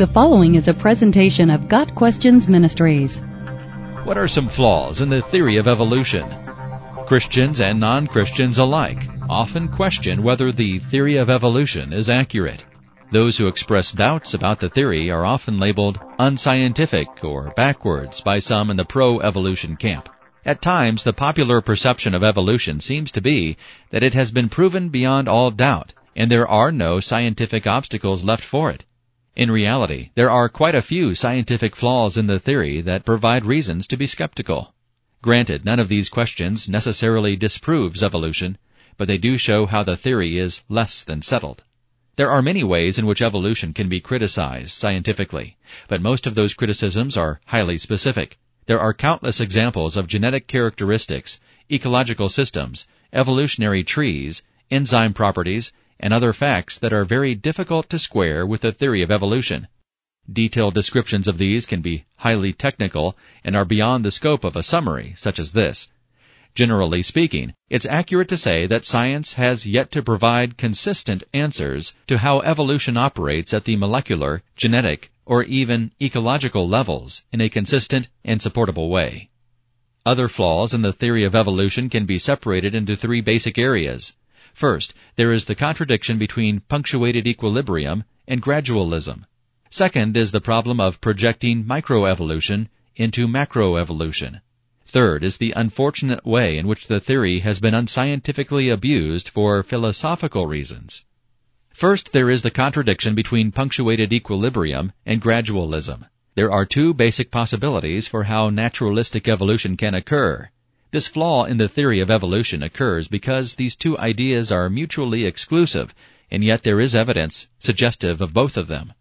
The following is a presentation of Got Questions Ministries. What are some flaws in the theory of evolution? Christians and non-Christians alike often question whether the theory of evolution is accurate. Those who express doubts about the theory are often labeled unscientific or backwards by some in the pro-evolution camp. At times, the popular perception of evolution seems to be that it has been proven beyond all doubt, and there are no scientific obstacles left for it. In reality, there are quite a few scientific flaws in the theory that provide reasons to be skeptical. Granted, none of these questions necessarily disproves evolution, but they do show how the theory is less than settled. There are many ways in which evolution can be criticized scientifically, but most of those criticisms are highly specific. There are countless examples of genetic characteristics, ecological systems, evolutionary trees, enzyme properties, and other facts that are very difficult to square with the theory of evolution. Detailed descriptions of these can be highly technical and are beyond the scope of a summary such as this. Generally speaking, it's accurate to say that science has yet to provide consistent answers to how evolution operates at the molecular, genetic, or even ecological levels in a consistent and supportable way. Other flaws in the theory of evolution can be separated into three basic areas. First, there is the contradiction between punctuated equilibrium and gradualism. Second is the problem of projecting microevolution into macroevolution. Third is the unfortunate way in which the theory has been unscientifically abused for philosophical reasons. First, there is the contradiction between punctuated equilibrium and gradualism. There are two basic possibilities for how naturalistic evolution can occur. This flaw in the theory of evolution occurs because these two ideas are mutually exclusive, and yet there is evidence suggestive of both of them.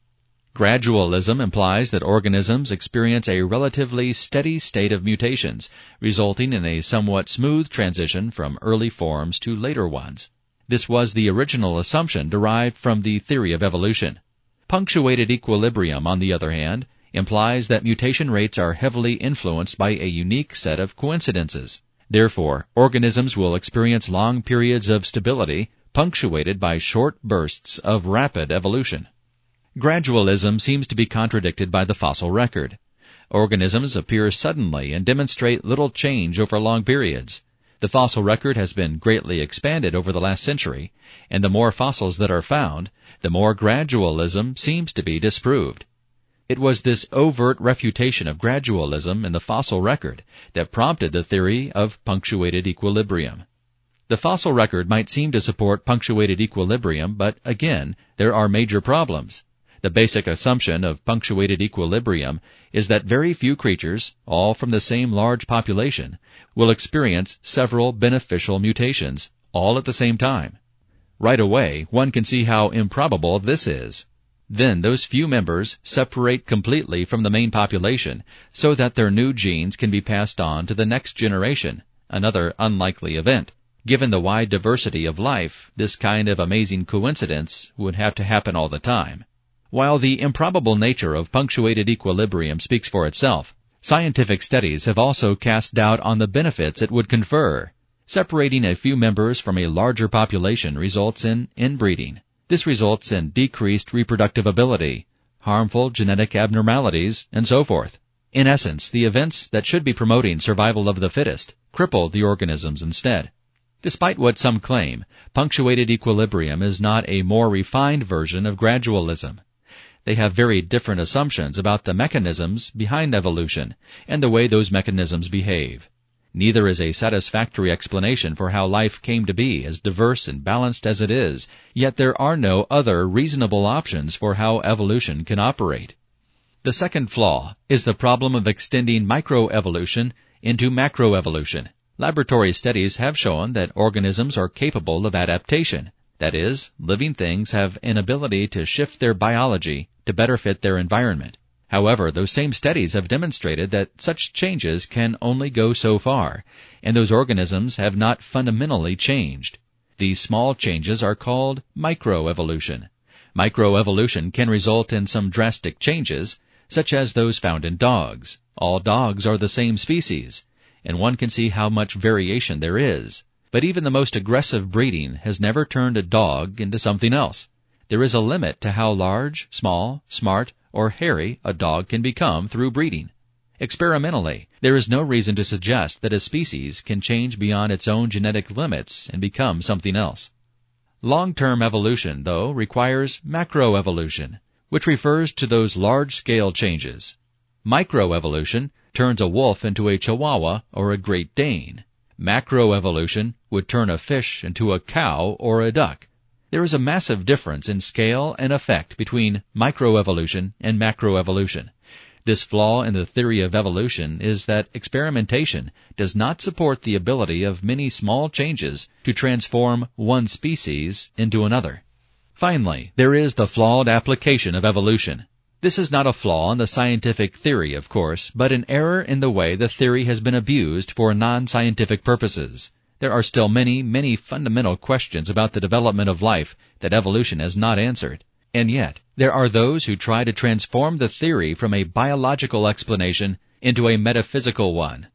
Gradualism implies that organisms experience a relatively steady state of mutations, resulting in a somewhat smooth transition from early forms to later ones. This was the original assumption derived from the theory of evolution. Punctuated equilibrium, on the other hand, implies that mutation rates are heavily influenced by a unique set of coincidences. Therefore, organisms will experience long periods of stability punctuated by short bursts of rapid evolution. Gradualism seems to be contradicted by the fossil record. Organisms appear suddenly and demonstrate little change over long periods. The fossil record has been greatly expanded over the last century, and the more fossils that are found, the more gradualism seems to be disproved. It was this overt refutation of gradualism in the fossil record that prompted the theory of punctuated equilibrium. The fossil record might seem to support punctuated equilibrium, but again, there are major problems. The basic assumption of punctuated equilibrium is that very few creatures, all from the same large population, will experience several beneficial mutations, all at the same time. Right away, one can see how improbable this is. Then those few members separate completely from the main population so that their new genes can be passed on to the next generation, another unlikely event. Given the wide diversity of life, this kind of amazing coincidence would have to happen all the time. While the improbable nature of punctuated equilibrium speaks for itself, scientific studies have also cast doubt on the benefits it would confer. Separating a few members from a larger population results in inbreeding. This results in decreased reproductive ability, harmful genetic abnormalities, and so forth. In essence, the events that should be promoting survival of the fittest cripple the organisms instead. Despite what some claim, punctuated equilibrium is not a more refined version of gradualism. They have very different assumptions about the mechanisms behind evolution and the way those mechanisms behave. Neither is a satisfactory explanation for how life came to be as diverse and balanced as it is, yet there are no other reasonable options for how evolution can operate. The second flaw is the problem of extending microevolution into macroevolution. Laboratory studies have shown that organisms are capable of adaptation. That is, living things have an ability to shift their biology to better fit their environment. However, those same studies have demonstrated that such changes can only go so far, and those organisms have not fundamentally changed. These small changes are called microevolution. Microevolution can result in some drastic changes, such as those found in dogs. All dogs are the same species, and one can see how much variation there is. But even the most aggressive breeding has never turned a dog into something else. There is a limit to how large, small, smart, or hairy a dog can become through breeding. Experimentally, there is no reason to suggest that a species can change beyond its own genetic limits and become something else. Long-term evolution, though, requires macroevolution, which refers to those large-scale changes. Microevolution turns a wolf into a chihuahua or a Great Dane. Macroevolution would turn a fish into a cow or a duck. There is a massive difference in scale and effect between microevolution and macroevolution. This flaw in the theory of evolution is that experimentation does not support the ability of many small changes to transform one species into another. Finally, there is the flawed application of evolution. This is not a flaw in the scientific theory, of course, but an error in the way the theory has been abused for non-scientific purposes. There are still many, many fundamental questions about the development of life that evolution has not answered. And yet, there are those who try to transform the theory from a biological explanation into a metaphysical one.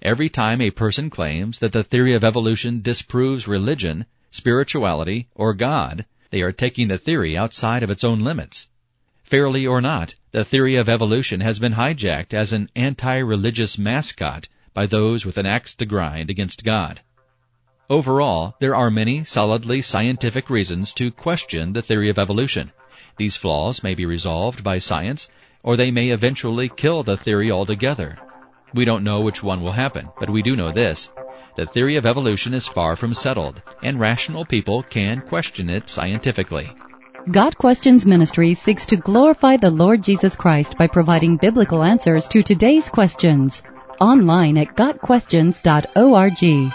Every time a person claims that the theory of evolution disproves religion, spirituality, or God, they are taking the theory outside of its own limits. Fairly or not, the theory of evolution has been hijacked as an anti-religious mascot by those with an axe to grind against God. Overall, there are many solidly scientific reasons to question the theory of evolution. These flaws may be resolved by science, or they may eventually kill the theory altogether. We don't know which one will happen, but we do know this. The theory of evolution is far from settled, and rational people can question it scientifically. Got Questions Ministry seeks to glorify the Lord Jesus Christ by providing biblical answers to today's questions. Online at GotQuestions.org.